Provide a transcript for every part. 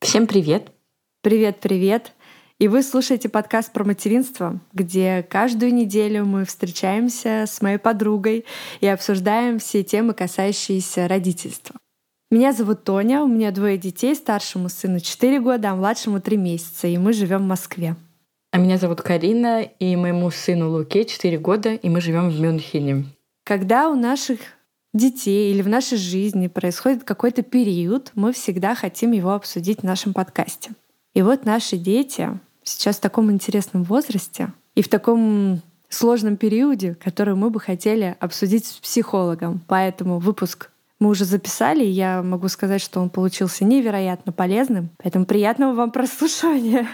Всем привет! Привет-привет! И вы слушаете подкаст про материнство, где каждую неделю мы встречаемся с моей подругой и обсуждаем все темы, касающиеся родительства. Меня зовут Тоня, у меня двое детей, старшему сыну 4 года, а младшему 3 месяца, и мы живем в Москве. А меня зовут Карина, и моему сыну Луке 4 года, и мы живем в Мюнхене. Когда у наших детей или в нашей жизни происходит какой-то период, мы всегда хотим его обсудить в нашем подкасте. И вот наши дети сейчас в таком интересном возрасте и в таком сложном периоде, который мы бы хотели обсудить с психологом. Поэтому выпуск мы уже записали, и я могу сказать, что он получился невероятно полезным. Поэтому приятного вам прослушивания.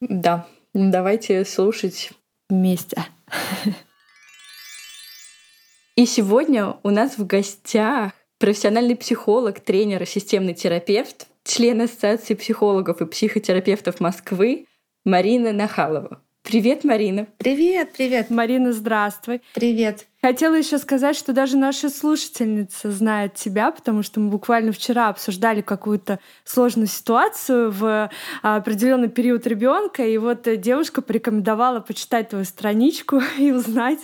Да, давайте слушать вместе. И сегодня у нас в гостях профессиональный психолог, тренер и системный терапевт, член Ассоциации психологов и психотерапевтов Москвы Марина Нахалова. Привет, Марина. Привет, привет. Марина, здравствуй. Привет. Хотела еще сказать, что даже наши слушательницы знают тебя, потому что мы буквально вчера обсуждали какую-то сложную ситуацию в а, определенный период ребенка, и вот девушка порекомендовала почитать твою страничку и узнать,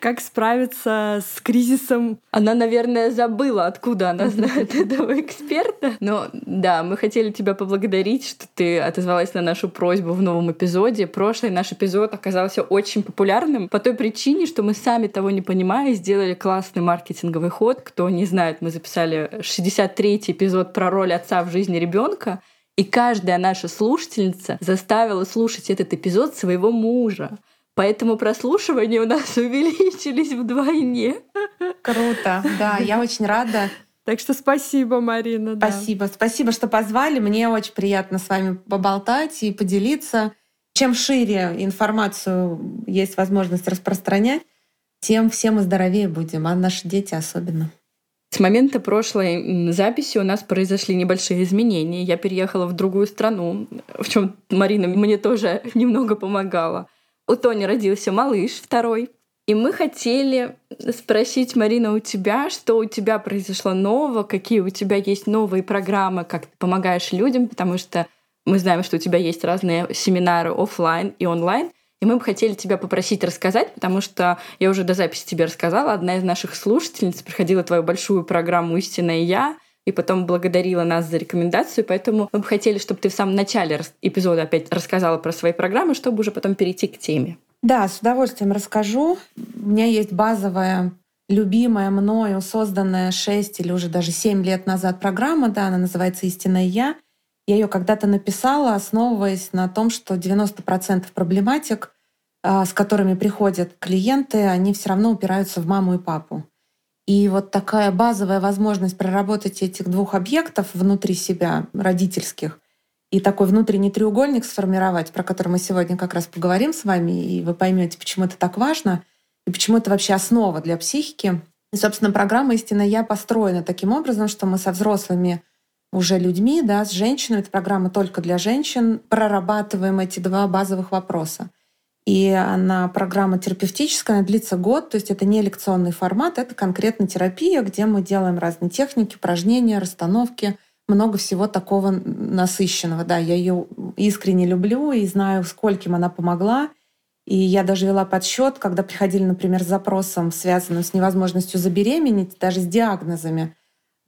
как справиться с кризисом. Она, наверное, забыла, откуда она знает этого эксперта. Но да, мы хотели тебя поблагодарить, что ты отозвалась на нашу просьбу в новом эпизоде. Прошлый наш эпизод оказался очень популярным по той причине, что мы сами того не понимали понимая, сделали классный маркетинговый ход. Кто не знает, мы записали 63-й эпизод про роль отца в жизни ребенка. И каждая наша слушательница заставила слушать этот эпизод своего мужа. Поэтому прослушивания у нас увеличились вдвойне. Круто, да, я очень рада. Так что спасибо, Марина. Спасибо, да. спасибо, что позвали. Мне очень приятно с вами поболтать и поделиться. Чем шире информацию есть возможность распространять, тем все мы здоровее будем, а наши дети особенно. С момента прошлой записи у нас произошли небольшие изменения. Я переехала в другую страну, в чем Марина мне тоже немного помогала. У Тони родился малыш второй. И мы хотели спросить, Марина, у тебя, что у тебя произошло нового, какие у тебя есть новые программы, как ты помогаешь людям, потому что мы знаем, что у тебя есть разные семинары офлайн и онлайн. И мы бы хотели тебя попросить рассказать, потому что я уже до записи тебе рассказала, одна из наших слушательниц приходила твою большую программу «Истинная я», и потом благодарила нас за рекомендацию, поэтому мы бы хотели, чтобы ты в самом начале эпизода опять рассказала про свои программы, чтобы уже потом перейти к теме. Да, с удовольствием расскажу. У меня есть базовая, любимая мною, созданная 6 или уже даже 7 лет назад программа, да, она называется «Истинная я». Я ее когда-то написала, основываясь на том, что 90% проблематик, а, с которыми приходят клиенты, они все равно упираются в маму и папу. И вот такая базовая возможность проработать этих двух объектов внутри себя, родительских, и такой внутренний треугольник сформировать, про который мы сегодня как раз поговорим с вами, и вы поймете, почему это так важно, и почему это вообще основа для психики. И, собственно, программа «Истина я» построена таким образом, что мы со взрослыми уже людьми, да, с женщинами, это программа только для женщин, прорабатываем эти два базовых вопроса. И она программа терапевтическая, она длится год, то есть это не лекционный формат, это конкретно терапия, где мы делаем разные техники, упражнения, расстановки, много всего такого насыщенного. Да, я ее искренне люблю и знаю, скольким она помогла. И я даже вела подсчет, когда приходили, например, с запросом, связанным с невозможностью забеременеть, даже с диагнозами.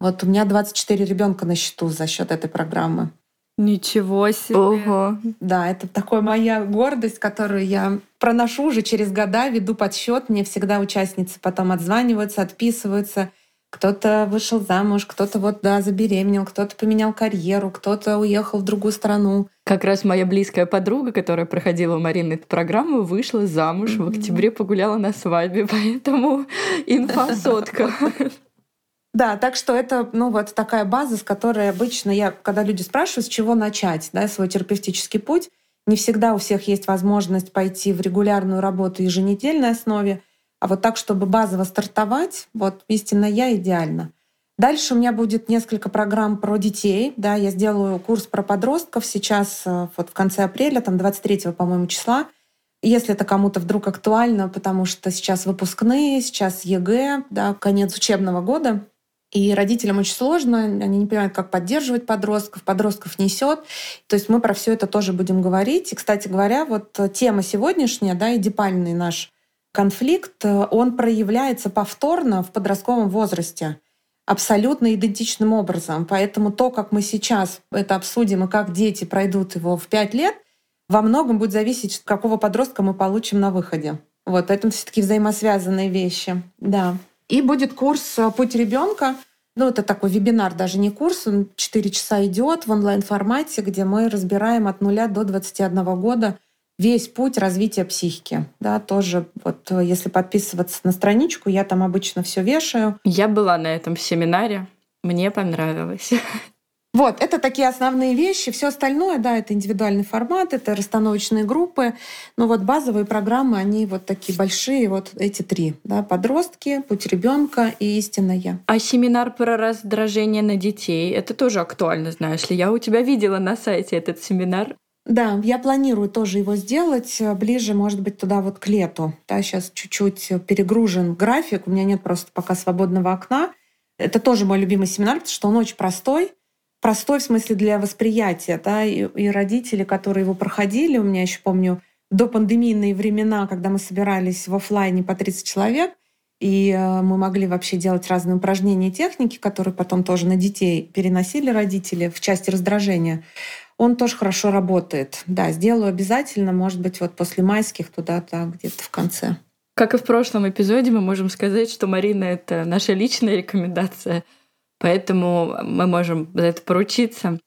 Вот у меня 24 ребенка на счету за счет этой программы. Ничего себе. Ого. Да, это такая моя гордость, которую я проношу уже через года, веду подсчет. Мне всегда участницы потом отзваниваются, отписываются. Кто-то вышел замуж, кто-то вот, да, забеременел, кто-то поменял карьеру, кто-то уехал в другую страну. Как раз моя близкая подруга, которая проходила у Марины эту программу, вышла замуж, mm-hmm. в октябре погуляла на свадьбе, поэтому инфа сотка. Да, так что это, ну, вот такая база, с которой обычно я, когда люди спрашивают, с чего начать, да, свой терапевтический путь, не всегда у всех есть возможность пойти в регулярную работу еженедельной основе, а вот так, чтобы базово стартовать, вот истинно я идеально. Дальше у меня будет несколько программ про детей. Да, я сделаю курс про подростков сейчас, э, вот в конце апреля, там 23, по-моему, числа. Если это кому-то вдруг актуально, потому что сейчас выпускные, сейчас ЕГЭ, да, конец учебного года, и родителям очень сложно, они не понимают, как поддерживать подростков, подростков несет. То есть мы про все это тоже будем говорить. И, кстати говоря, вот тема сегодняшняя, да, эдипальный наш конфликт, он проявляется повторно в подростковом возрасте абсолютно идентичным образом. Поэтому то, как мы сейчас это обсудим и как дети пройдут его в пять лет, во многом будет зависеть, какого подростка мы получим на выходе. Вот, это все-таки взаимосвязанные вещи. Да. И будет курс э, «Путь ребенка». Ну, это такой вебинар, даже не курс, он 4 часа идет в онлайн-формате, где мы разбираем от нуля до 21 года весь путь развития психики. Да, тоже вот э, если подписываться на страничку, я там обычно все вешаю. Я была на этом семинаре, мне понравилось. Вот, это такие основные вещи. Все остальное, да, это индивидуальный формат, это расстановочные группы. Но вот базовые программы, они вот такие большие, вот эти три. Да, подростки, путь ребенка и истинная. А семинар про раздражение на детей, это тоже актуально, знаешь ли. Я у тебя видела на сайте этот семинар. Да, я планирую тоже его сделать ближе, может быть, туда вот к лету. Да, сейчас чуть-чуть перегружен график, у меня нет просто пока свободного окна. Это тоже мой любимый семинар, потому что он очень простой, простой в смысле для восприятия, да, и, и родители, которые его проходили, у меня еще помню до пандемийные времена, когда мы собирались в офлайне по 30 человек, и э, мы могли вообще делать разные упражнения и техники, которые потом тоже на детей переносили родители в части раздражения. Он тоже хорошо работает. Да, сделаю обязательно, может быть, вот после майских туда-то где-то в конце. Как и в прошлом эпизоде, мы можем сказать, что Марина — это наша личная рекомендация — Поэтому мы можем за это поручиться.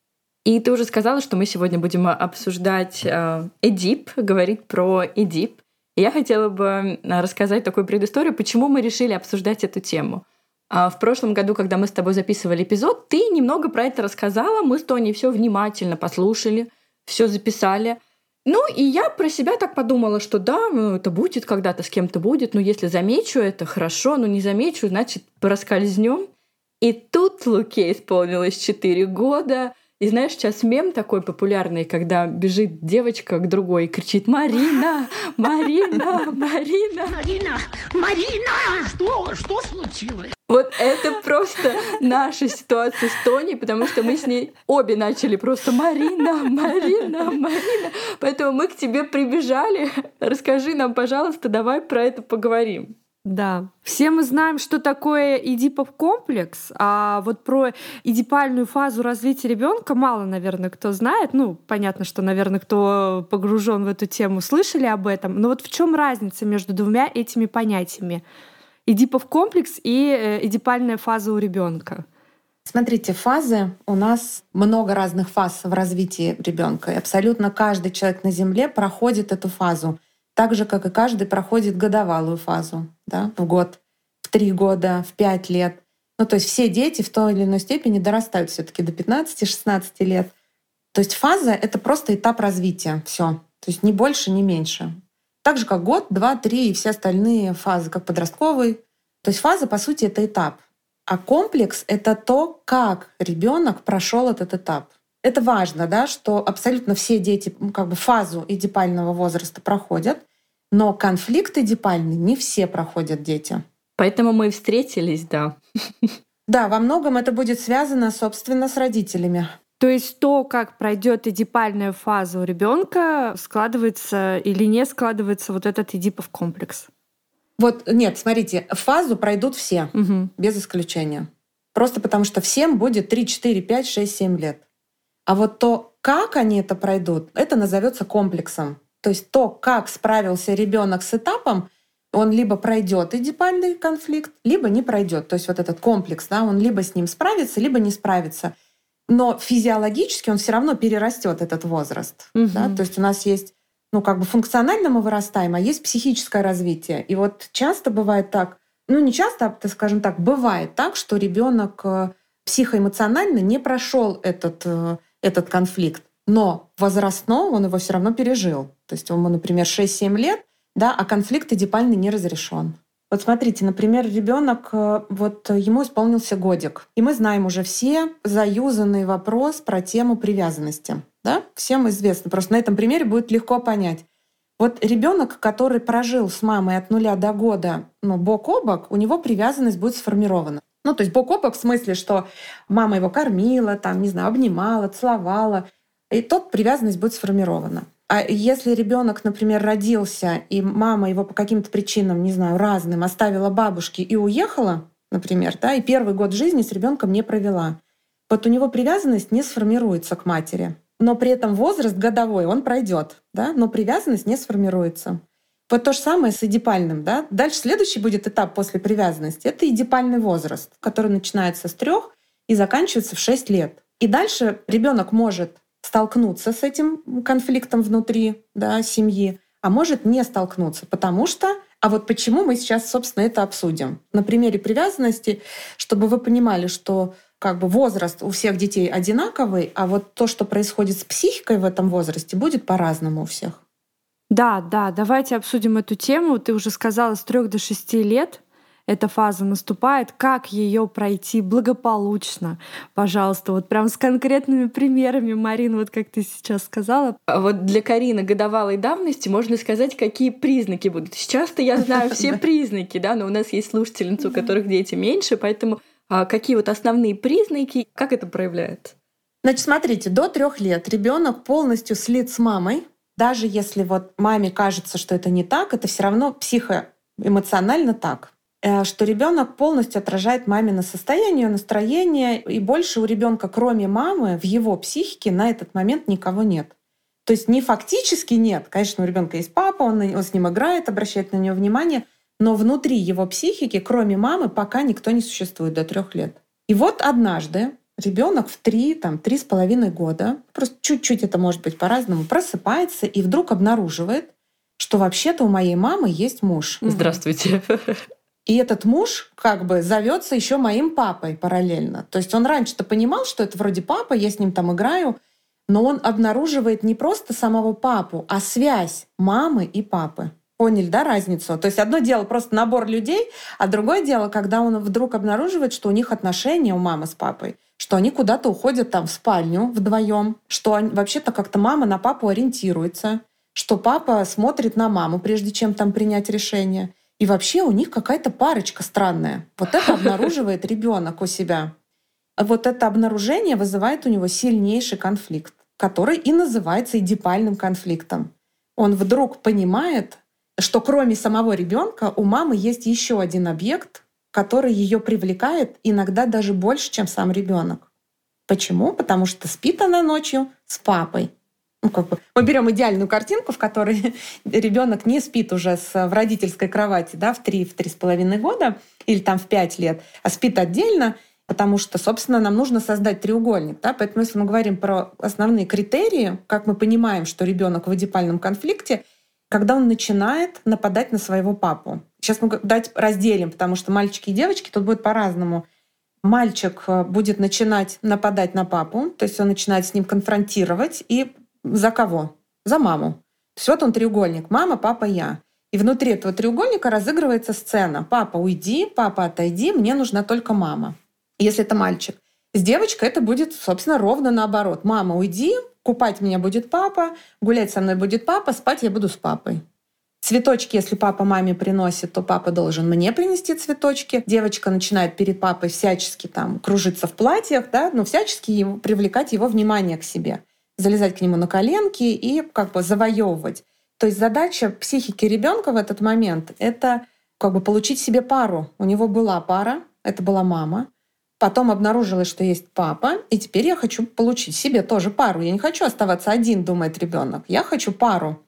И ты уже сказала, что мы сегодня будем обсуждать э, Эдип, говорить про Эдип. И я хотела бы э, рассказать такую предысторию, почему мы решили обсуждать эту тему. А в прошлом году, когда мы с тобой записывали эпизод, ты немного про это рассказала. Мы с Тони все внимательно послушали, все записали. Ну, и я про себя так подумала, что да, ну, это будет когда-то, с кем-то будет. Но если замечу это, хорошо, но не замечу, значит, проскользнем. И тут Луке исполнилось 4 года. И знаешь, сейчас мем такой популярный, когда бежит девочка к другой и кричит «Марина! Марина! Марина! Марина! Марина! Что? Что случилось?» Вот это просто наша ситуация с Тони, потому что мы с ней обе начали просто «Марина! Марина! Марина!» Поэтому мы к тебе прибежали. Расскажи нам, пожалуйста, давай про это поговорим. Да. Все мы знаем, что такое идипов комплекс, а вот про идипальную фазу развития ребенка мало, наверное, кто знает. Ну, понятно, что, наверное, кто погружен в эту тему, слышали об этом. Но вот в чем разница между двумя этими понятиями? Идипов комплекс и идипальная э, фаза у ребенка. Смотрите, фазы у нас много разных фаз в развитии ребенка. И абсолютно каждый человек на Земле проходит эту фазу так же, как и каждый проходит годовалую фазу да, в год, в три года, в пять лет. Ну, то есть все дети в той или иной степени дорастают все таки до 15-16 лет. То есть фаза — это просто этап развития. все. То есть ни больше, ни меньше. Так же, как год, два, три и все остальные фазы, как подростковый. То есть фаза, по сути, это этап. А комплекс — это то, как ребенок прошел этот этап. Это важно, да, что абсолютно все дети как бы фазу эдипального возраста проходят, но конфликт эдипальный не все проходят дети. Поэтому мы встретились, да. Да, во многом это будет связано, собственно, с родителями. То есть то, как пройдет эдипальная фаза у ребенка, складывается или не складывается вот этот эдипов комплекс? Вот нет, смотрите, фазу пройдут все, угу. без исключения. Просто потому что всем будет 3, 4, 5, 6, 7 лет. А вот то, как они это пройдут, это назовется комплексом. То есть то, как справился ребенок с этапом, он либо пройдет эдипальный конфликт, либо не пройдет. То есть вот этот комплекс, да, он либо с ним справится, либо не справится. Но физиологически он все равно перерастет этот возраст. Угу. Да? То есть у нас есть, ну как бы функционально мы вырастаем, а есть психическое развитие. И вот часто бывает так, ну не часто, а, скажем так, бывает так, что ребенок э, психоэмоционально не прошел этот э, этот конфликт. Но возрастно он его все равно пережил. То есть ему, например, 6-7 лет, да, а конфликт эдипальный не разрешен. Вот смотрите, например, ребенок, э, вот ему исполнился годик, и мы знаем уже все заюзанный вопрос про тему привязанности. Да? Всем известно. Просто на этом примере будет легко понять. Вот ребенок, который прожил с мамой от нуля до года, ну, бок о бок, у него привязанность будет сформирована. Ну, то есть бок о бок в смысле, что мама его кормила, там, не знаю, обнимала, целовала, и тот привязанность будет сформирована. А если ребенок, например, родился, и мама его по каким-то причинам, не знаю, разным, оставила бабушке и уехала, например, да, и первый год жизни с ребенком не провела, вот у него привязанность не сформируется к матери. Но при этом возраст годовой, он пройдет, да, но привязанность не сформируется. Вот то же самое с эдипальным. Да? Дальше следующий будет этап после привязанности. Это эдипальный возраст, который начинается с трех и заканчивается в 6 лет. И дальше ребенок может столкнуться с этим конфликтом внутри да, семьи, а может не столкнуться, потому что а вот почему мы сейчас, собственно, это обсудим? На примере привязанности, чтобы вы понимали, что как бы возраст у всех детей одинаковый, а вот то, что происходит с психикой в этом возрасте, будет по-разному у всех. Да, да, давайте обсудим эту тему. Ты уже сказала, с трех до шести лет эта фаза наступает, как ее пройти благополучно. Пожалуйста, вот прям с конкретными примерами, Марина, вот как ты сейчас сказала. А вот для Карины годовалой давности можно сказать, какие признаки будут. Сейчас-то я знаю все признаки, да, но у нас есть слушательницы, у которых дети меньше, поэтому а какие вот основные признаки, как это проявляется? Значит, смотрите, до трех лет ребенок полностью слит с мамой, даже если вот маме кажется, что это не так, это все равно психоэмоционально так э, что ребенок полностью отражает мамино состояние, настроение, и больше у ребенка, кроме мамы, в его психике на этот момент никого нет. То есть не фактически нет. Конечно, у ребенка есть папа, он, он с ним играет, обращает на него внимание, но внутри его психики, кроме мамы, пока никто не существует до трех лет. И вот однажды ребенок в три, там, три с половиной года, просто чуть-чуть это может быть по-разному, просыпается и вдруг обнаруживает, что вообще-то у моей мамы есть муж. Здравствуйте. И этот муж как бы зовется еще моим папой параллельно. То есть он раньше-то понимал, что это вроде папа, я с ним там играю, но он обнаруживает не просто самого папу, а связь мамы и папы. Поняли, да, разницу? То есть одно дело просто набор людей, а другое дело, когда он вдруг обнаруживает, что у них отношения у мамы с папой, что они куда-то уходят там в спальню вдвоем, что вообще-то как-то мама на папу ориентируется, что папа смотрит на маму, прежде чем там принять решение. И вообще у них какая-то парочка странная. Вот это обнаруживает ребенок у себя. Вот это обнаружение вызывает у него сильнейший конфликт, который и называется эдипальным конфликтом. Он вдруг понимает, что кроме самого ребенка у мамы есть еще один объект, который ее привлекает иногда даже больше, чем сам ребенок. Почему? Потому что спит она ночью с папой. Ну, как бы мы берем идеальную картинку, в которой ребенок не спит уже с, в родительской кровати да, в 3 в три с половиной года или там в 5 лет, а спит отдельно, потому что, собственно, нам нужно создать треугольник. Да? Поэтому если мы говорим про основные критерии, как мы понимаем, что ребенок в эдипальном конфликте, когда он начинает нападать на своего папу. Сейчас мы дать разделим, потому что мальчики и девочки тут будет по-разному. Мальчик э, будет начинать нападать на папу, то есть он начинает с ним конфронтировать. И за кого? За маму. То есть вот он треугольник. Мама, папа, я. И внутри этого треугольника разыгрывается сцена. Папа, уйди, папа, отойди, мне нужна только мама. Если это мальчик. С девочкой это будет, собственно, ровно наоборот. Мама, уйди, Купать меня будет папа, гулять со мной будет папа, спать я буду с папой. Цветочки, если папа маме приносит, то папа должен мне принести цветочки. Девочка начинает перед папой всячески там кружиться в платьях, да, но всячески его, привлекать его внимание к себе. Залезать к нему на коленки и как бы завоевывать. То есть задача психики ребенка в этот момент — это как бы получить себе пару. У него была пара, это была мама. Потом обнаружилось, что есть папа, и теперь я хочу получить себе тоже пару. Я не хочу оставаться один, думает ребенок. Я хочу пару.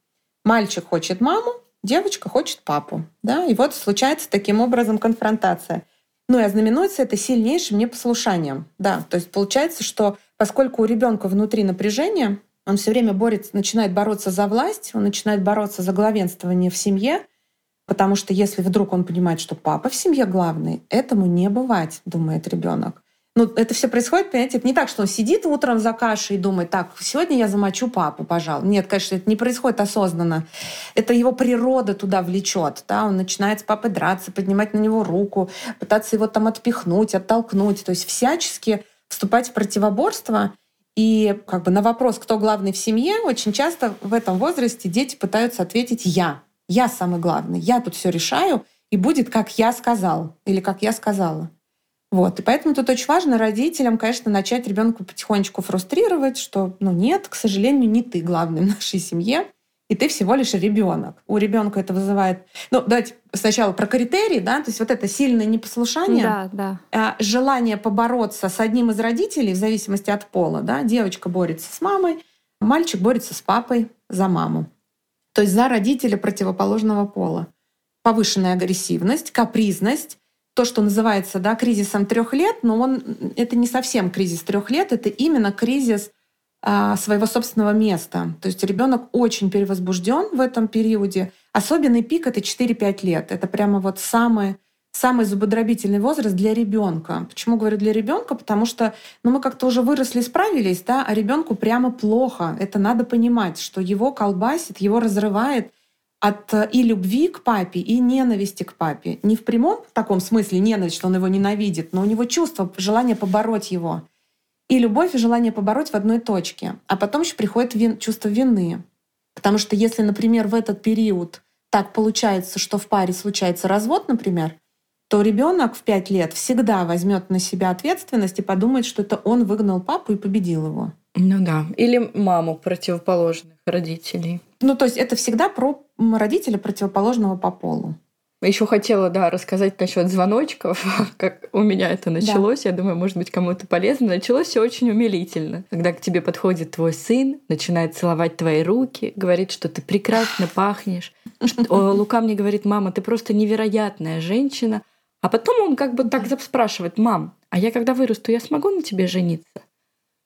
Мальчик хочет маму, девочка хочет папу. Да? И вот случается таким образом конфронтация. Ну и ознаменуется это сильнейшим непослушанием. Да, то есть получается, что поскольку у ребенка внутри напряжение, он все время борется, начинает бороться за власть, он начинает бороться за главенствование в семье, Потому что если вдруг он понимает, что папа в семье главный, этому не бывать, думает ребенок. Ну, это все происходит, понимаете, это не так, что он сидит утром за кашей и думает, так, сегодня я замочу папу, пожалуй. Нет, конечно, это не происходит осознанно. Это его природа туда влечет. Да? Он начинает с папой драться, поднимать на него руку, пытаться его там отпихнуть, оттолкнуть. То есть всячески вступать в противоборство. И как бы на вопрос, кто главный в семье, очень часто в этом возрасте дети пытаются ответить «я». Я самый главный, я тут все решаю, и будет, как я сказал или как я сказала. Вот. И поэтому тут очень важно родителям, конечно, начать ребенка потихонечку фрустрировать, что, ну нет, к сожалению, не ты главный в нашей семье, и ты всего лишь ребенок. У ребенка это вызывает... Ну, давайте сначала про критерии, да, то есть вот это сильное непослушание, да, да. А, желание побороться с одним из родителей в зависимости от пола, да, девочка борется с мамой, мальчик борется с папой за маму. То есть за родителя противоположного пола. Повышенная агрессивность, капризность, то, что называется да, кризисом трех лет, но он, это не совсем кризис трех лет, это именно кризис а, своего собственного места. То есть ребенок очень перевозбужден в этом периоде. Особенный пик это 4-5 лет. Это прямо вот самый самый зубодробительный возраст для ребенка. Почему говорю для ребенка? Потому что ну, мы как-то уже выросли, справились, да, а ребенку прямо плохо. Это надо понимать, что его колбасит, его разрывает от э, и любви к папе, и ненависти к папе. Не в прямом таком смысле ненависть, что он его ненавидит, но у него чувство, желание побороть его. И любовь, и желание побороть в одной точке. А потом еще приходит вин, чувство вины. Потому что если, например, в этот период так получается, что в паре случается развод, например, то ребенок в пять лет всегда возьмет на себя ответственность и подумает, что это он выгнал папу и победил его. Ну да. Или маму противоположных родителей. Ну, то есть это всегда про родителя противоположного по полу. Еще хотела, да, рассказать насчет звоночков, как у меня это началось. Да. Я думаю, может быть, кому-то полезно. Началось все очень умилительно. Когда к тебе подходит твой сын, начинает целовать твои руки, говорит, что ты прекрасно пахнешь. Лука мне говорит, мама, ты просто невероятная женщина. А потом он как бы так спрашивает, мам, а я когда вырасту, я смогу на тебе жениться?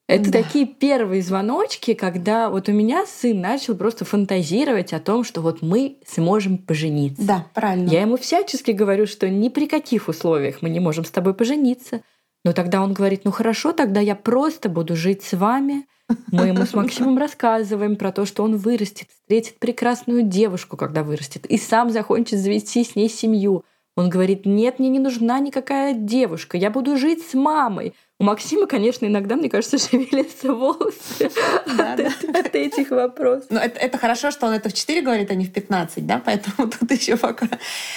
Это да. такие первые звоночки, когда вот у меня сын начал просто фантазировать о том, что вот мы сможем пожениться. Да, правильно. Я ему всячески говорю, что ни при каких условиях мы не можем с тобой пожениться. Но тогда он говорит, ну хорошо, тогда я просто буду жить с вами. Мы ему с Максимом рассказываем про то, что он вырастет, встретит прекрасную девушку, когда вырастет, и сам захочет завести с ней семью. Он говорит, нет, мне не нужна никакая девушка, я буду жить с мамой. У Максима, конечно, иногда, мне кажется, шевелятся волосы да, от, да. от этих вопросов. Но это, это хорошо, что он это в 4 говорит, а не в 15, да? Поэтому тут еще пока...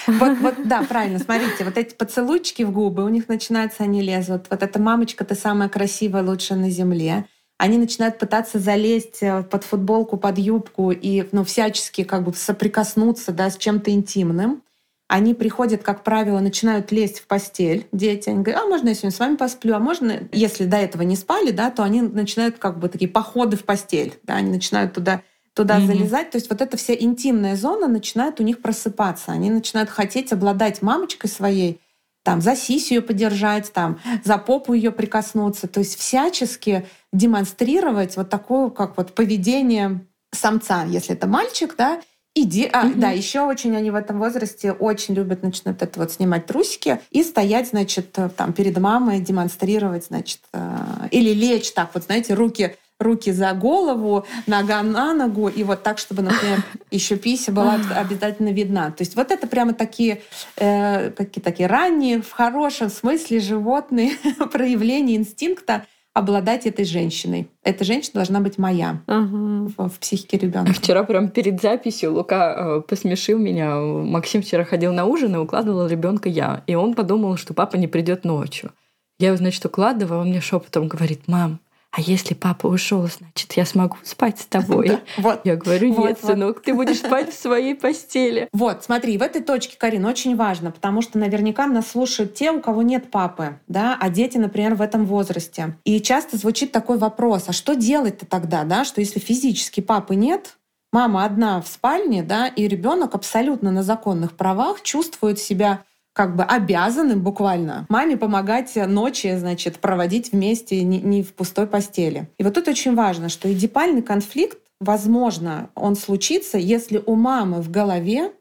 Вот, вот, да, правильно, смотрите, вот эти поцелуйчики в губы, у них начинаются, они лезут. Вот эта мамочка, ты самая красивая, лучшая на земле они начинают пытаться залезть э, под футболку, под юбку и ну, всячески как бы соприкоснуться да, с чем-то интимным они приходят, как правило, начинают лезть в постель, дети, они говорят, а можно я сегодня с вами посплю, а можно, если до этого не спали, да, то они начинают как бы такие походы в постель, да, они начинают туда туда mm-hmm. залезать. То есть вот эта вся интимная зона начинает у них просыпаться. Они начинают хотеть обладать мамочкой своей, там, за сисью ее подержать, там, за попу ее прикоснуться. То есть всячески демонстрировать вот такое, как вот поведение самца, если это мальчик, да, Иди, а, угу. да, еще очень они в этом возрасте очень любят, начинают это вот снимать трусики и стоять, значит, э, там перед мамой демонстрировать, значит, э, или лечь так вот, знаете, руки руки за голову, нога на ногу, и вот так, чтобы, например, еще пися была обязательно видна. То есть вот это прямо такие, э, какие такие ранние, в хорошем смысле животные проявления инстинкта, обладать этой женщиной. Эта женщина должна быть моя uh-huh. в, в психике ребенка. Вчера прям перед записью Лука э, посмешил меня. Максим вчера ходил на ужин и укладывал ребенка я. И он подумал, что папа не придет ночью. Я его, значит, укладываю, он мне шепотом говорит, мам, а если папа ушел, значит, я смогу спать с тобой. Да, вот. Я говорю, нет, вот, сынок, вот. ты будешь спать в своей постели. Вот, смотри, в этой точке, Карин, очень важно, потому что наверняка нас слушают те, у кого нет папы, да, а дети, например, в этом возрасте. И часто звучит такой вопрос, а что делать-то тогда, да, что если физически папы нет, мама одна в спальне, да, и ребенок абсолютно на законных правах чувствует себя как бы обязаны буквально маме помогать ночи, значит, проводить вместе не, не в пустой постели. И вот тут очень важно, что эдипальный конфликт, возможно, он случится, если у мамы в голове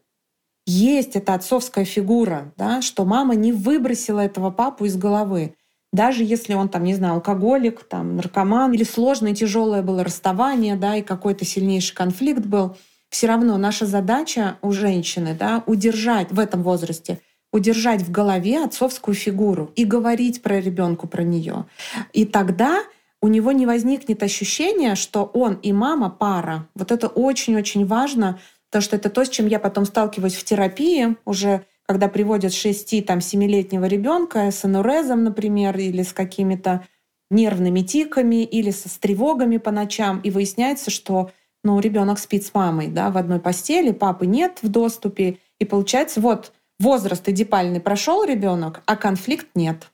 есть эта отцовская фигура, да, что мама не выбросила этого папу из головы. Даже если он там, не знаю, алкоголик, там, наркоман, или сложное, тяжелое было расставание, да, и какой-то сильнейший конфликт был, все равно наша задача у женщины, да, удержать в этом возрасте — удержать в голове отцовскую фигуру и говорить про ребенка, про нее. И тогда у него не возникнет ощущения, что он и мама пара. Вот это очень-очень важно, потому что это то, с чем я потом сталкиваюсь в терапии уже когда приводят 6-7-летнего ребенка с анурезом, например, или с какими-то нервными тиками, или со, с тревогами по ночам, и выясняется, что ну, ребенок спит с мамой да, в одной постели, папы нет в доступе, и получается, вот возраст эдипальный прошел ребенок, а конфликт нет.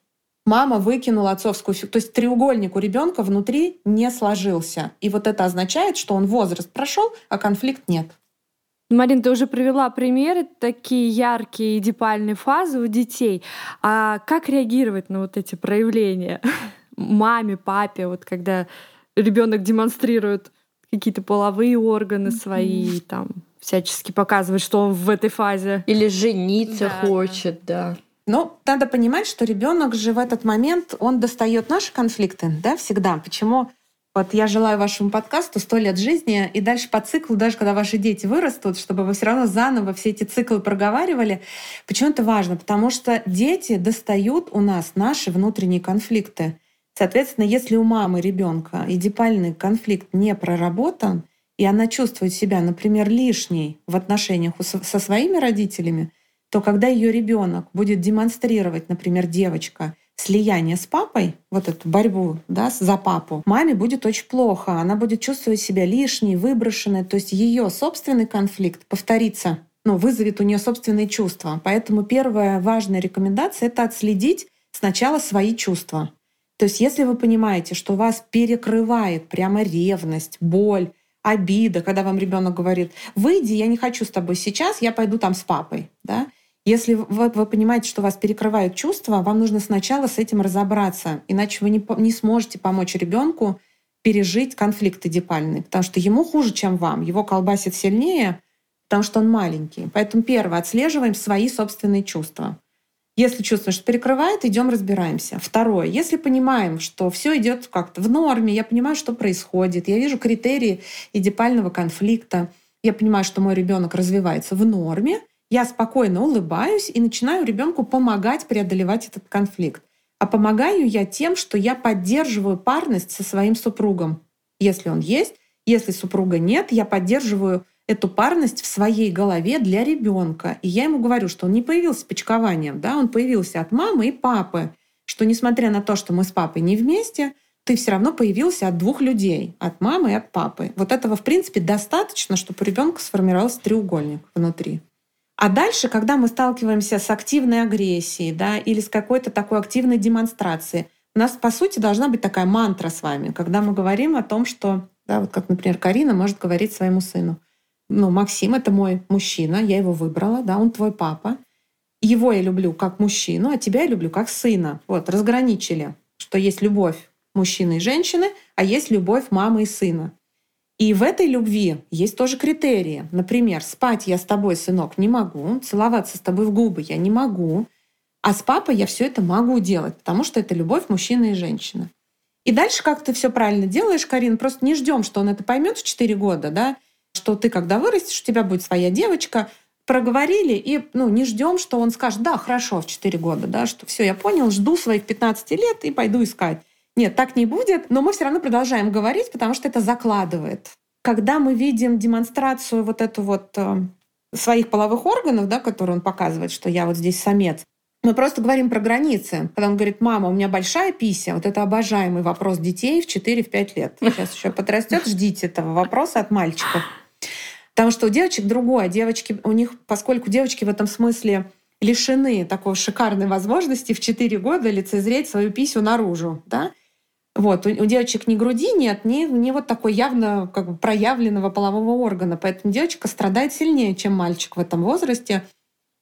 Мама выкинула отцовскую фигуру. То есть треугольник у ребенка внутри не сложился. И вот это означает, что он возраст прошел, а конфликт нет. Марин, ты уже привела примеры, такие яркие эдипальные фазы у детей. А как реагировать на вот эти проявления? Маме, папе, вот когда ребенок демонстрирует какие-то половые органы свои, там всячески показывает, что он в этой фазе. Или жениться да. хочет, да. Ну, надо понимать, что ребенок же в этот момент, он достает наши конфликты, да, всегда. Почему вот я желаю вашему подкасту сто лет жизни и дальше по циклу, даже когда ваши дети вырастут, чтобы вы все равно заново все эти циклы проговаривали. Почему это важно? Потому что дети достают у нас наши внутренние конфликты. Соответственно, если у мамы ребенка эдипальный конфликт не проработан, и она чувствует себя, например, лишней в отношениях со своими родителями, то когда ее ребенок будет демонстрировать, например, девочка, слияние с папой, вот эту борьбу да, за папу, маме будет очень плохо. Она будет чувствовать себя лишней, выброшенной. То есть ее собственный конфликт повторится, ну, вызовет у нее собственные чувства. Поэтому первая важная рекомендация — это отследить сначала свои чувства. То есть если вы понимаете, что вас перекрывает прямо ревность, боль, обида, когда вам ребенок говорит, выйди, я не хочу с тобой сейчас, я пойду там с папой, да, если вы, вы понимаете, что вас перекрывают чувства, вам нужно сначала с этим разобраться, иначе вы не, не сможете помочь ребенку пережить конфликт эдипальный, потому что ему хуже, чем вам. Его колбасит сильнее, потому что он маленький. Поэтому первое, отслеживаем свои собственные чувства. Если чувствуем, что перекрывает, идем разбираемся. Второе, если понимаем, что все идет как-то в норме, я понимаю, что происходит, я вижу критерии эдипального конфликта, я понимаю, что мой ребенок развивается в норме, я спокойно улыбаюсь и начинаю ребенку помогать преодолевать этот конфликт. А помогаю я тем, что я поддерживаю парность со своим супругом. Если он есть, если супруга нет, я поддерживаю эту парность в своей голове для ребенка. И я ему говорю, что он не появился почкованием, да, он появился от мамы и папы, что несмотря на то, что мы с папой не вместе, ты все равно появился от двух людей, от мамы и от папы. Вот этого, в принципе, достаточно, чтобы у ребенка сформировался треугольник внутри. А дальше, когда мы сталкиваемся с активной агрессией да, или с какой-то такой активной демонстрацией, у нас, по сути, должна быть такая мантра с вами, когда мы говорим о том, что, да, вот как, например, Карина может говорить своему сыну, ну, Максим — это мой мужчина, я его выбрала, да, он твой папа. Его я люблю как мужчину, а тебя я люблю как сына. Вот, разграничили, что есть любовь мужчины и женщины, а есть любовь мамы и сына. И в этой любви есть тоже критерии. Например, спать я с тобой, сынок, не могу, целоваться с тобой в губы я не могу, а с папой я все это могу делать, потому что это любовь мужчины и женщины. И дальше как ты все правильно делаешь, Карин, просто не ждем, что он это поймет в 4 года, да, что ты, когда вырастешь, у тебя будет своя девочка, проговорили, и ну, не ждем, что он скажет, да, хорошо, в 4 года, да, что все, я понял, жду своих 15 лет и пойду искать. Нет, так не будет, но мы все равно продолжаем говорить, потому что это закладывает. Когда мы видим демонстрацию вот эту вот э, своих половых органов, да, которые он показывает, что я вот здесь самец, мы просто говорим про границы. Когда он говорит, мама, у меня большая пися, вот это обожаемый вопрос детей в 4-5 лет. Сейчас еще подрастет, ждите этого вопроса от мальчиков. Потому что у девочек другое. Девочки, у них, поскольку девочки в этом смысле лишены такой шикарной возможности в 4 года лицезреть свою писю наружу, да, вот. У, у девочек ни груди нет, ни, ни вот такой явно как бы проявленного полового органа. Поэтому девочка страдает сильнее, чем мальчик в этом возрасте.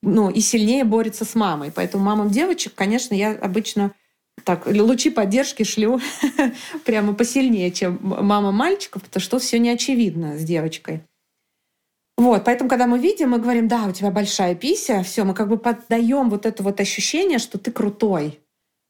Ну, и сильнее борется с мамой. Поэтому мамам девочек, конечно, я обычно так, лучи поддержки шлю прямо посильнее, чем мама мальчиков, потому что все не очевидно с девочкой. Вот, поэтому, когда мы видим, мы говорим, да, у тебя большая пися, все, мы как бы поддаем вот это вот ощущение, что ты крутой,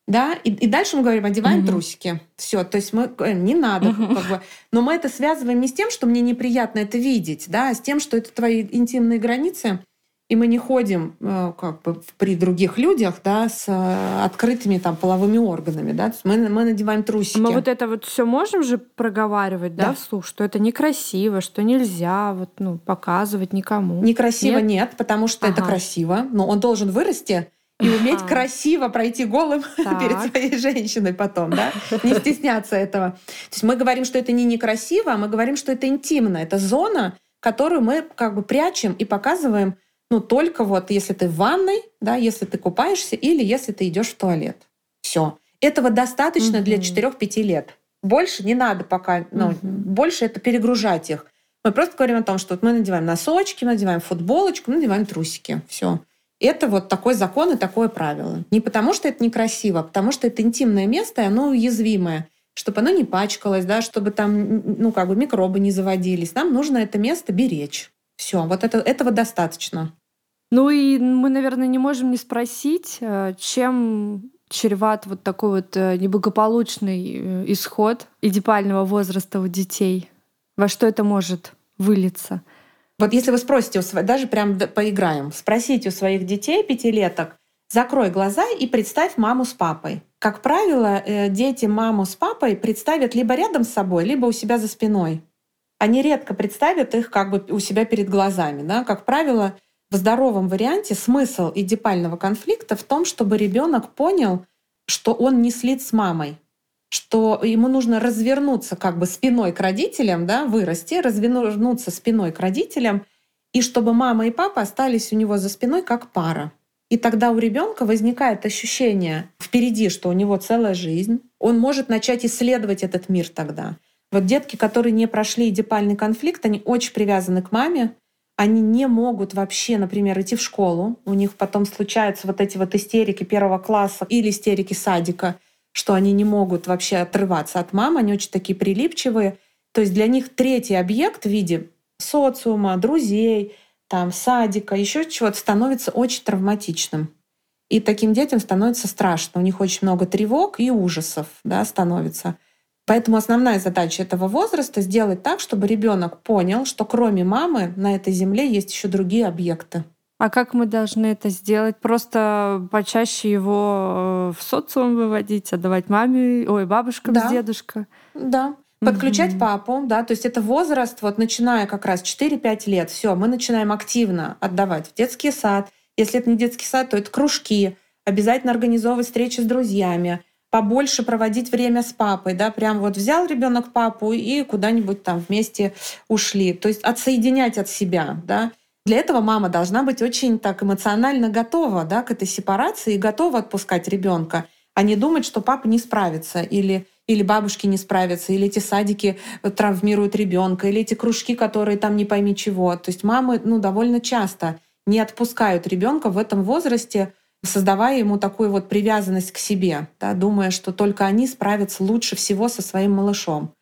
да, и, и дальше мы говорим, одеваем угу. трусики. Все, то есть мы э, не надо, угу. как бы. Но мы это связываем не с тем, что мне неприятно это видеть, да, а с тем, что это твои интимные границы. И мы не ходим э, как бы при других людях, да, с э, открытыми там половыми органами, да, мы, мы надеваем трусики. Мы вот это вот все можем же проговаривать, да, Да. вслух, что это некрасиво, что нельзя вот, ну, показывать никому. Некрасиво Нет? нет, потому что это Ага. красиво, но он должен вырасти и уметь Ага. красиво пройти голым Так. перед своей женщиной потом, да, не стесняться этого. То есть мы говорим, что это не некрасиво, а мы говорим, что это интимно, это зона, которую мы как бы прячем и показываем, ну только вот если ты в ванной, да, если ты купаешься или если ты идешь в туалет. Все. Этого достаточно для Мгм. 4-5 лет. Больше не надо пока, ну, Мгм. больше это перегружать их. Мы просто говорим о том, что вот мы надеваем носочки, надеваем футболочку, надеваем трусики. Все. Это вот такой закон и такое правило. Не потому, что это некрасиво, а потому что это интимное место, и оно уязвимое. Чтобы оно не пачкалось, да, чтобы там ну, как бы микробы не заводились. Нам нужно это место беречь. Все, вот это, этого достаточно. Ну и мы, наверное, не можем не спросить, э, чем чреват вот такой вот э, неблагополучный э, исход эдипального возраста у детей? Во что это может вылиться? Вот если вы спросите, даже прям поиграем, спросите у своих детей пятилеток, закрой глаза и представь маму с папой. Как правило, дети маму с папой представят либо рядом с собой, либо у себя за спиной. Они редко представят их как бы у себя перед глазами. Да? Как правило, в здоровом варианте смысл эдипального конфликта в том, чтобы ребенок понял, что он не слит с мамой, что ему нужно развернуться как бы спиной к родителям, да, вырасти, развернуться спиной к родителям, и чтобы мама и папа остались у него за спиной как пара. И тогда у ребенка возникает ощущение впереди, что у него целая жизнь. Он может начать исследовать этот мир тогда. Вот детки, которые не прошли эдипальный конфликт, они очень привязаны к маме, они не могут вообще, например, идти в школу. У них потом случаются вот эти вот истерики первого класса или истерики садика, что они не могут вообще отрываться от мамы, они очень такие прилипчивые. То есть для них третий объект в виде социума, друзей, там, садика, еще чего-то становится очень травматичным. И таким детям становится страшно. У них очень много тревог и ужасов да, становится. Поэтому основная задача этого возраста сделать так, чтобы ребенок понял, что кроме мамы на этой земле есть еще другие объекты. А как мы должны это сделать? Просто почаще его э, в социум выводить, отдавать маме, ой, бабушкам Да. с дедушкой. Да. Подключать Мгм. папу, да, то есть это возраст, вот начиная как раз 4-5 лет, все, мы начинаем активно отдавать в детский сад. Если это не детский сад, то это кружки, обязательно организовывать встречи с друзьями, побольше проводить время с папой, да, прям вот взял ребенок папу и куда-нибудь там вместе ушли. То есть отсоединять от себя, да. Для этого мама должна быть очень так эмоционально готова, да, к этой сепарации и готова отпускать ребенка, а не думать, что папа не справится или или бабушки не справятся, или эти садики э, травмируют ребенка, или эти кружки, которые там не пойми чего. То есть мамы ну, довольно часто не отпускают ребенка в этом возрасте, создавая ему такую вот привязанность к себе, да, думая, что только они справятся лучше всего со своим малышом.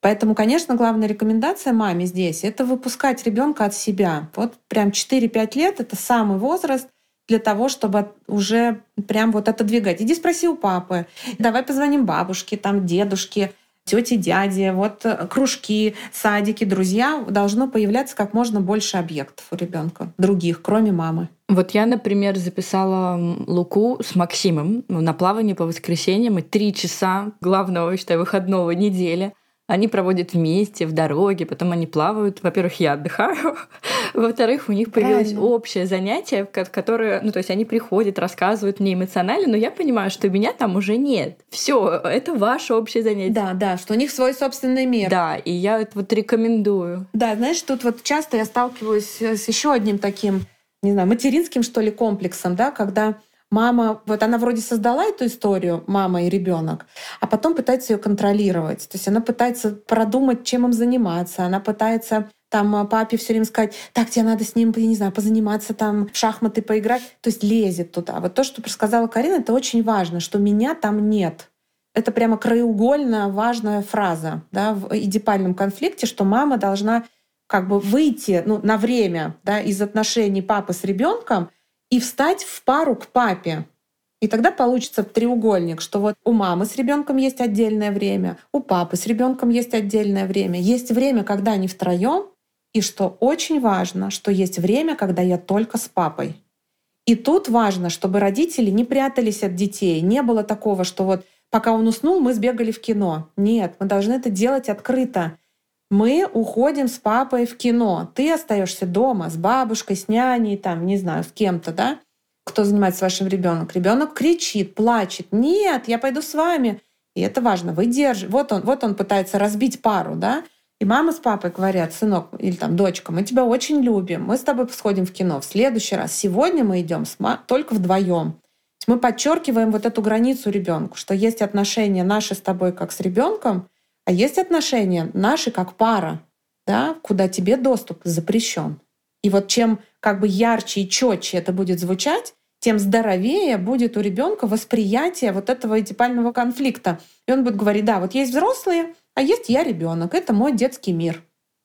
Поэтому, конечно, главная рекомендация маме здесь — это выпускать ребенка от себя. Вот прям 4-5 лет — это самый возраст для того, чтобы уже прям вот отодвигать. Иди спроси у папы, давай позвоним бабушке, там, дедушке, тете, дяде, вот э, кружки, садики, друзья. Должно появляться как можно больше объектов у ребенка, других, кроме мамы. Вот я, например, записала Луку с Максимом ну, на плавание по воскресеньям, и три часа главного, считай, выходного недели они проводят вместе в дороге, потом они плавают. Во-первых, я отдыхаю. Во-вторых, у них появилось Правильно. общее занятие, ко- которое, ну, то есть они приходят, рассказывают мне эмоционально, но я понимаю, что меня там уже нет. Все, это ваше общее занятие. Да, да, что у них свой собственный мир. Да, и я это вот рекомендую. Да, знаешь, тут вот часто я сталкиваюсь с еще одним таким, не знаю, материнским, что ли, комплексом, да, когда мама, вот она вроде создала эту историю, мама и ребенок, а потом пытается ее контролировать. То есть она пытается продумать, чем им заниматься, она пытается там а, папе все время сказать, так, тебе надо с ним, я не знаю, позаниматься, там, в шахматы поиграть. То есть лезет туда. Вот то, что сказала Карина, это очень важно, что меня там нет. Это прямо краеугольная важная фраза да, в эдипальном конфликте, что мама должна как бы выйти ну, на время да, из отношений папы с ребенком и встать в пару к папе. И тогда получится треугольник, что вот у мамы с ребенком есть отдельное время, у папы с ребенком есть отдельное время. Есть время, когда они втроем, И что очень важно, что есть время, когда я только с папой. И тут важно, чтобы родители не прятались от детей. Не было такого, что вот пока он уснул, мы сбегали в кино. Нет, мы должны это делать открыто. Мы уходим с папой в кино. Ты остаешься дома с бабушкой, с няней, там, не знаю, с кем-то, да? Кто занимается вашим ребенком? Ребенок кричит, плачет. Нет, я пойду с вами. И это важно. Вы держите. Вот он, вот он пытается разбить пару, да? И мама с папой говорят, сынок или там дочка, мы тебя очень любим, мы с тобой сходим в кино в следующий раз. Сегодня мы идем только вдвоем. Мы подчеркиваем вот эту границу ребенку, что есть отношения наши с тобой как с ребенком, а есть отношения наши как пара, да, куда тебе доступ запрещен. И вот чем как бы ярче и четче это будет звучать, тем здоровее будет у ребенка восприятие вот этого этипального конфликта. И он будет говорить, да, вот есть взрослые, а есть я ребенок, это мой детский мир.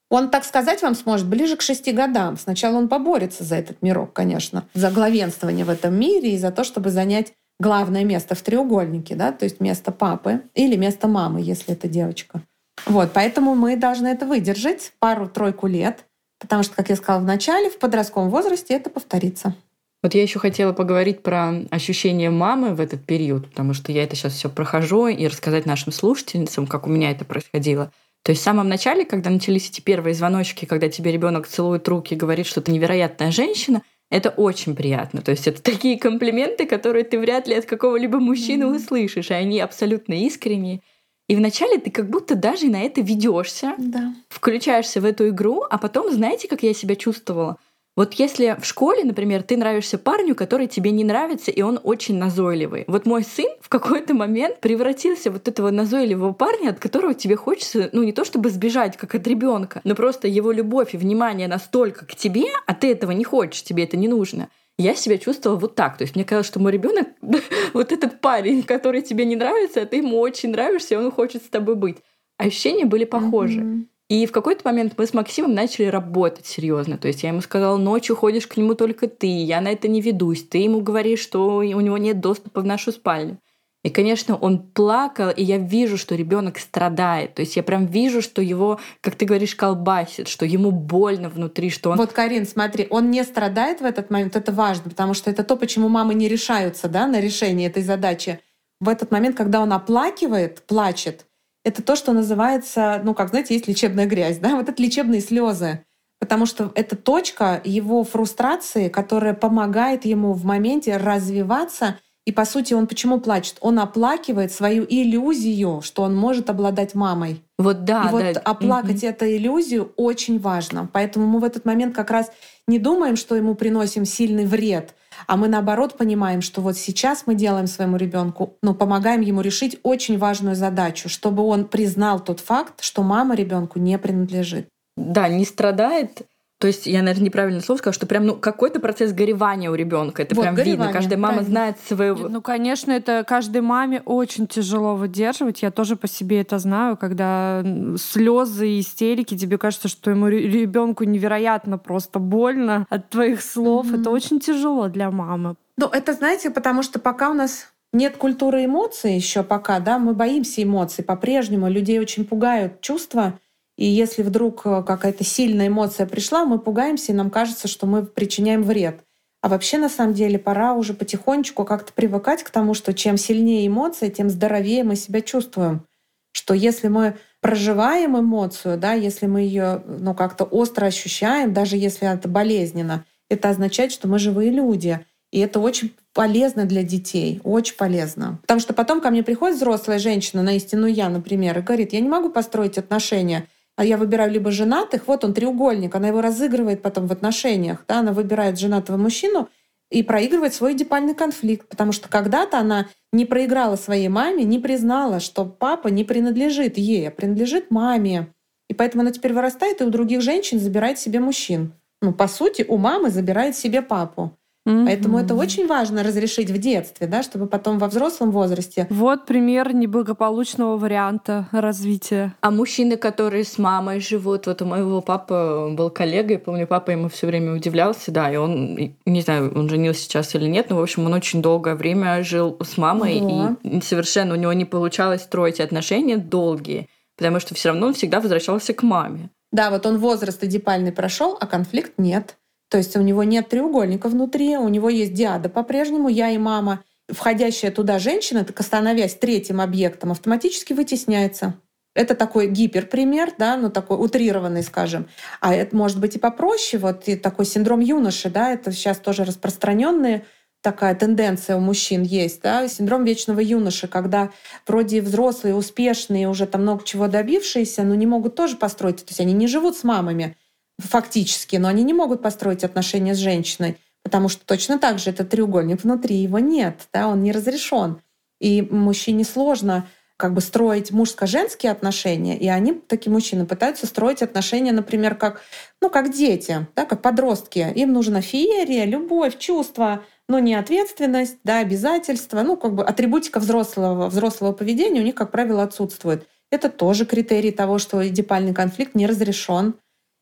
Он, так сказать, вам сможет ближе к шести годам. Сначала он поборется за этот мирок, конечно, за главенствование в этом мире и за то, чтобы занять главное место в треугольнике, да, то есть место папы или место мамы, если это девочка. Вот, поэтому мы должны это выдержать пару-тройку лет, потому что, как я сказала в начале, в подростковом возрасте это повторится. Вот я еще хотела поговорить про ощущение мамы в этот период, потому что я это сейчас все прохожу и рассказать нашим слушательницам, как у меня это происходило. То есть в самом начале, когда начались эти первые звоночки, когда тебе ребенок целует руки и говорит, что ты невероятная женщина, это очень приятно. То есть это такие комплименты, которые ты вряд ли от какого-либо мужчины mm-hmm. услышишь, и они абсолютно искренние. И вначале ты как будто даже на это ведешься, да. включаешься в эту игру, а потом, знаете, как я себя чувствовала? Вот если в школе, например, ты нравишься парню, который тебе не нравится, и он очень назойливый. Вот мой сын в какой-то момент превратился вот этого назойливого парня, от которого тебе хочется, ну не то чтобы сбежать, как от ребенка, но просто его любовь и внимание настолько к тебе, а ты этого не хочешь, тебе это не нужно. Я себя чувствовала вот так. То есть мне казалось, что мой ребенок вот этот парень, который тебе не нравится, а ты ему очень нравишься, и он хочет с тобой быть. Ощущения были похожи. Mm-hmm. И в какой-то момент мы с Максимом начали работать серьезно. То есть я ему сказала, ночью ходишь к нему только ты, я на это не ведусь. Ты ему говоришь, что у него нет доступа в нашу спальню. И, конечно, он плакал, и я вижу, что ребенок страдает. То есть я прям вижу, что его, как ты говоришь, колбасит, что ему больно внутри, что он... Вот, Карин, смотри, он не страдает в этот момент, это важно, потому что это то, почему мамы не решаются да, на решение этой задачи. В этот момент, когда он оплакивает, плачет, это то, что называется, ну, как знаете, есть лечебная грязь, да, вот это лечебные слезы. Потому что это точка его фрустрации, которая помогает ему в моменте развиваться. И по сути он почему плачет? Он оплакивает свою иллюзию, что он может обладать мамой. Вот да. И вот да. оплакать mm-hmm. эту иллюзию очень важно. Поэтому мы в этот момент как раз не думаем, что ему приносим сильный вред, а мы наоборот понимаем, что вот сейчас мы делаем своему ребенку, ну, помогаем ему решить очень важную задачу, чтобы он признал тот факт, что мама ребенку не принадлежит. Да, не страдает, то есть я, наверное, неправильно слово сказала, что прям ну, какой-то процесс горевания у ребенка. Это вот, прям горевание, видно. Каждая мама правильно. знает своего. Ну, конечно, это каждой маме очень тяжело выдерживать. Я тоже по себе это знаю, когда слезы и истерики, тебе кажется, что ему ребенку невероятно просто больно от твоих слов. Mm-hmm. Это очень тяжело для мамы. Ну, это, знаете, потому что пока у нас нет культуры эмоций еще пока, да, мы боимся эмоций по-прежнему. Людей очень пугают чувства и если вдруг э, какая-то сильная эмоция пришла, мы пугаемся, и нам кажется, что мы причиняем вред. А вообще, на самом деле, пора уже потихонечку как-то привыкать к тому, что чем сильнее эмоция, тем здоровее мы себя чувствуем. Что если мы проживаем эмоцию, да, если мы ее ну, как-то остро ощущаем, даже если это болезненно, это означает, что мы живые люди. И это очень полезно для детей, очень полезно. Потому что потом ко мне приходит взрослая женщина, на истину я, например, и говорит, я не могу построить отношения а я выбираю либо женатых, вот он треугольник, она его разыгрывает потом в отношениях, да, она выбирает женатого мужчину и проигрывает свой депальный конфликт, потому что когда-то она не проиграла своей маме, не признала, что папа не принадлежит ей, а принадлежит маме. И поэтому она теперь вырастает и у других женщин забирает себе мужчин. Ну, по сути, у мамы забирает себе папу. Mm-hmm. Поэтому это очень важно разрешить в детстве, да, чтобы потом во взрослом возрасте. Вот пример неблагополучного варианта развития. А мужчины, которые с мамой живут, вот у моего папы был коллега, я помню, папа ему все время удивлялся, да, и он, не знаю, он женился сейчас или нет, но, в общем, он очень долгое время жил с мамой, Ого. и совершенно у него не получалось строить отношения долгие, потому что все равно он всегда возвращался к маме. Да, вот он возраст эдипальный прошел, а конфликт нет. То есть у него нет треугольника внутри, у него есть диада по-прежнему, я и мама. Входящая туда женщина, так становясь третьим объектом, автоматически вытесняется. Это такой гиперпример, да, ну такой утрированный, скажем. А это может быть и попроще, вот и такой синдром юноши, да, это сейчас тоже распространенная такая тенденция у мужчин есть, да, синдром вечного юноши, когда вроде взрослые, успешные, уже там много чего добившиеся, но не могут тоже построить, то есть они не живут с мамами фактически, но они не могут построить отношения с женщиной, потому что точно так же этот треугольник внутри его нет, да, он не разрешен. И мужчине сложно как бы строить мужско-женские отношения, и они, такие мужчины, пытаются строить отношения, например, как, ну, как дети, да, как подростки. Им нужна феерия, любовь, чувства, но не ответственность, да, обязательства, ну, как бы атрибутика взрослого, взрослого поведения у них, как правило, отсутствует. Это тоже критерий того, что эдипальный конфликт не разрешен.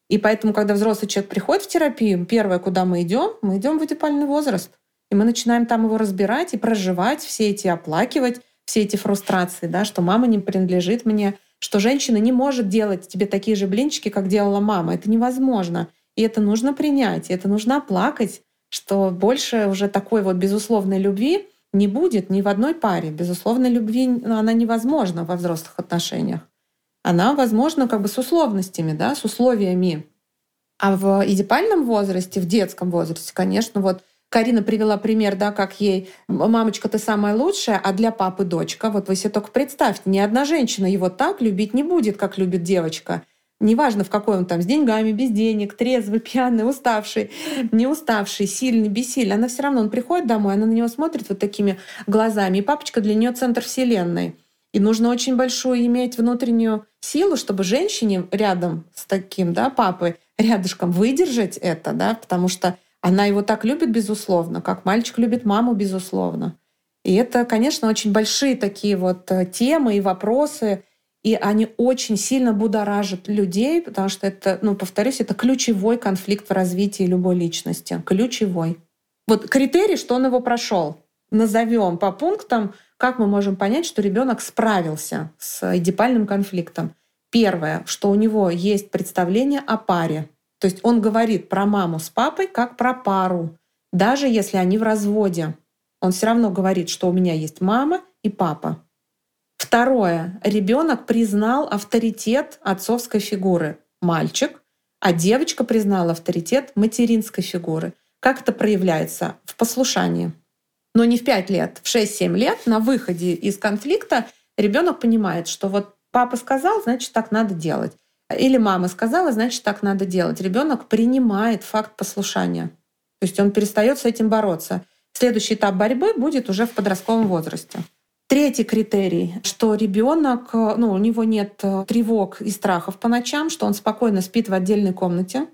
И поэтому, когда взрослый человек приходит в терапию, первое, куда мы идем, мы идем в эдипальный возраст. И мы начинаем там его разбирать и проживать, все эти оплакивать, все эти фрустрации, да, что мама не принадлежит мне, что женщина не может делать тебе такие же блинчики, как делала мама. Это невозможно. И это нужно принять, и это нужно оплакать, что больше уже такой вот безусловной любви не будет ни в одной паре. Безусловной любви она невозможна во взрослых отношениях. Она возможна как бы с условностями, да, с условиями. А в идипальном возрасте, в детском возрасте, конечно, вот Карина привела пример, да, как ей «мамочка, ты самая лучшая», а для папы дочка. Вот вы себе только представьте, ни одна женщина его так любить не будет, как любит девочка. Неважно, в какой он там, с деньгами, без денег, трезвый, пьяный, уставший, не уставший, сильный, бессильный. Она все равно, он приходит домой, она на него смотрит вот такими глазами. И папочка для нее центр вселенной. И нужно очень большую иметь внутреннюю силу, чтобы женщине рядом с таким да, папой, рядышком выдержать это, да, потому что она его так любит, безусловно, как мальчик любит маму, безусловно. И это, конечно, очень большие такие вот э, темы и вопросы, и они очень сильно будоражат людей, потому что это, ну, повторюсь, это ключевой конфликт в развитии любой личности. Ключевой. Вот критерий, что он его прошел. Назовем по пунктам, как мы можем понять, что ребенок справился с эдипальным конфликтом. Первое, что у него есть представление о паре. То есть он говорит про маму с папой как про пару, даже если они в разводе. Он все равно говорит, что у меня есть мама и папа. Второе. Ребенок признал авторитет отцовской фигуры. Мальчик, а девочка признала авторитет материнской фигуры. Как это проявляется? В послушании. Но не в 5 лет, в 6-7 лет на выходе из конфликта ребенок понимает, что вот папа сказал, значит так надо делать. Или мама сказала, значит, так надо делать. Ребенок принимает факт послушания. То есть он перестает с этим бороться. Следующий этап борьбы будет уже в подростковом возрасте. Третий критерий, что ребенок, ну, у него нет э, тревог и страхов по ночам, что он спокойно спит в отдельной комнате.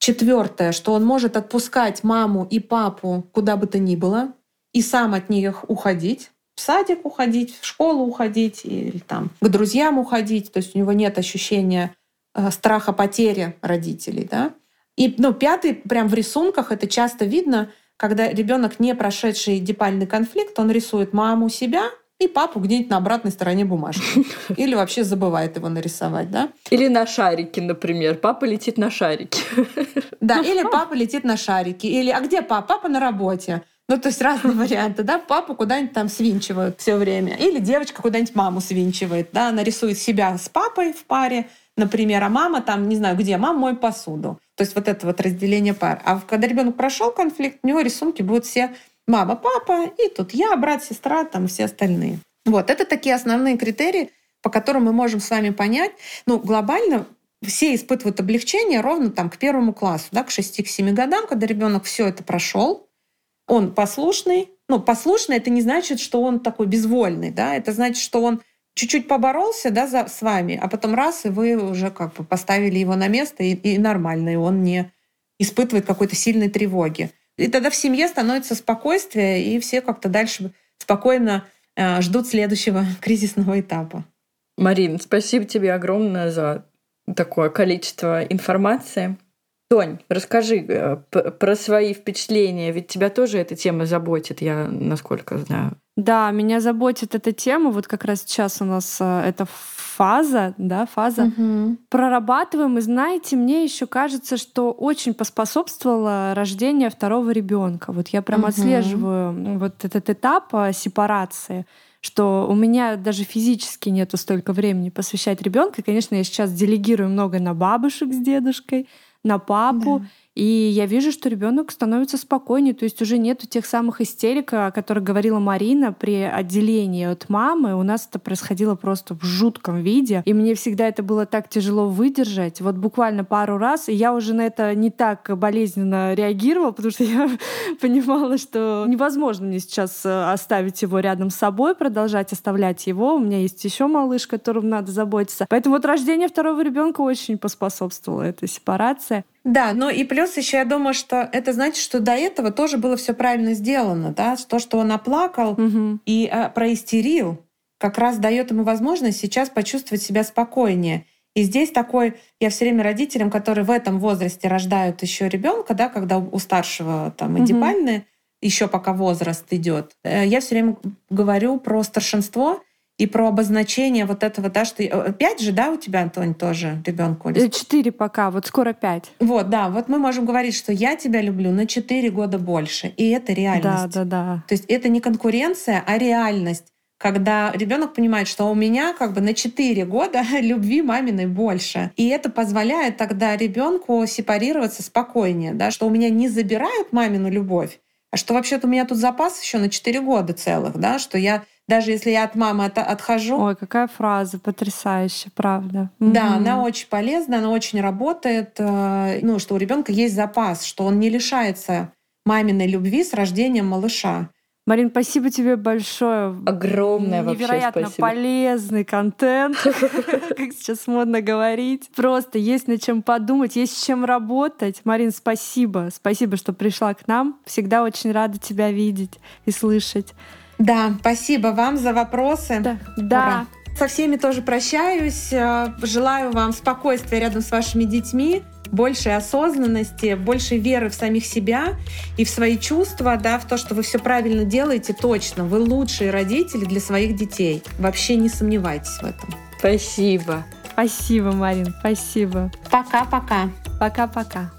Четвертое, что он может отпускать маму и папу куда бы то ни было и сам от них уходить в садик уходить, в школу уходить или там к друзьям уходить. То есть у него нет ощущения э, страха потери родителей. Да? И ну, пятый, прям в рисунках это часто видно, когда ребенок, не прошедший депальный конфликт, он рисует маму себя и папу где-нибудь на обратной стороне бумажки. Или вообще забывает его нарисовать, да? Или на шарике, например. Папа летит на шарике. Да, или папа летит на шарике. Или а где папа? Папа на работе. Ну, то есть разные варианты, да, папу куда-нибудь там свинчивают все время. Или девочка куда-нибудь маму свинчивает, да, она рисует себя с папой в паре, например, а мама там, не знаю где, мама мой посуду. То есть вот это вот разделение пар. А когда ребенок прошел конфликт, у него рисунки будут все мама, папа, и тут я, брат, сестра, там все остальные. Вот, это такие основные критерии, по которым мы можем с вами понять, ну, глобально все испытывают облегчение ровно там к первому классу, да, к 6-7 годам, когда ребенок все это прошел, он послушный. Ну, послушный это не значит, что он такой безвольный, да, это значит, что он чуть-чуть поборолся, да, за, с вами, а потом раз, и вы уже как бы поставили его на место, и, и нормально, и он не испытывает какой-то сильной тревоги. И тогда в семье становится спокойствие, и все как-то дальше спокойно э, ждут следующего кризисного этапа. Марин, спасибо тебе огромное за такое количество информации. Тонь, расскажи э, про свои впечатления, ведь тебя тоже эта тема заботит, я насколько знаю. Да, меня заботит эта тема. Вот как раз сейчас у нас э, эта фаза, да, фаза. Угу. Прорабатываем. И знаете, мне еще кажется, что очень поспособствовало рождение второго ребенка. Вот я прям угу. отслеживаю вот этот этап э, сепарации что у меня даже физически нету столько времени посвящать ребенка. Конечно, я сейчас делегирую много на бабушек с дедушкой, на папу. Да. И я вижу, что ребенок становится спокойнее, то есть уже нету тех самых истерик, о которых говорила Марина при отделении от мамы. У нас это происходило просто в жутком виде, и мне всегда это было так тяжело выдержать. Вот буквально пару раз, и я уже на это не так болезненно реагировала, потому что я понимала, что невозможно мне сейчас э, оставить его рядом с собой, продолжать оставлять его. У меня есть еще малыш, которым надо заботиться. Поэтому вот рождение второго ребенка очень поспособствовало этой сепарации. Да, ну и плюс еще я думаю, что это значит, что до этого тоже было все правильно сделано, да, то, что он оплакал угу. и а, проистерил, как раз дает ему возможность сейчас почувствовать себя спокойнее. И здесь такой, я все время родителям, которые в этом возрасте рождают еще ребенка, да, когда у старшего там эдипальные, угу. еще пока возраст идет, э, я все время говорю про старшинство и про обозначение вот этого, да, что э, пять же, да, у тебя, Антонь, тоже ребенку? Э, четыре пока, вот скоро пять. Вот, да, вот мы можем говорить, что я тебя люблю на четыре года больше, и это реальность. Да, да, да. То есть это не конкуренция, а реальность когда ребенок понимает, что у меня как бы на 4 года любви маминой больше. И это позволяет тогда ребенку сепарироваться спокойнее, да, что у меня не забирают мамину любовь, а что вообще-то у меня тут запас еще на 4 года целых, да, что я даже если я от мамы от, отхожу. Ой, какая фраза потрясающая, правда. Да, угу. она очень полезна, она очень работает. Э, ну, что у ребенка есть запас, что он не лишается маминой любви с рождением малыша. Марин, спасибо тебе большое. Огромное Невероятно вообще спасибо. полезный контент, как сейчас модно говорить. Просто есть над чем подумать, есть с чем работать. Марин, спасибо. Спасибо, что пришла к нам. Всегда очень рада тебя видеть и слышать. Да, спасибо вам за вопросы. Да. да. Со всеми тоже прощаюсь. Э, желаю вам спокойствия рядом с вашими детьми, большей осознанности, большей веры в самих себя и в свои чувства, да, в то, что вы все правильно делаете, точно. Вы лучшие родители для своих детей. Вообще не сомневайтесь в этом. Спасибо. Спасибо, Марин, спасибо. Пока-пока. Пока-пока.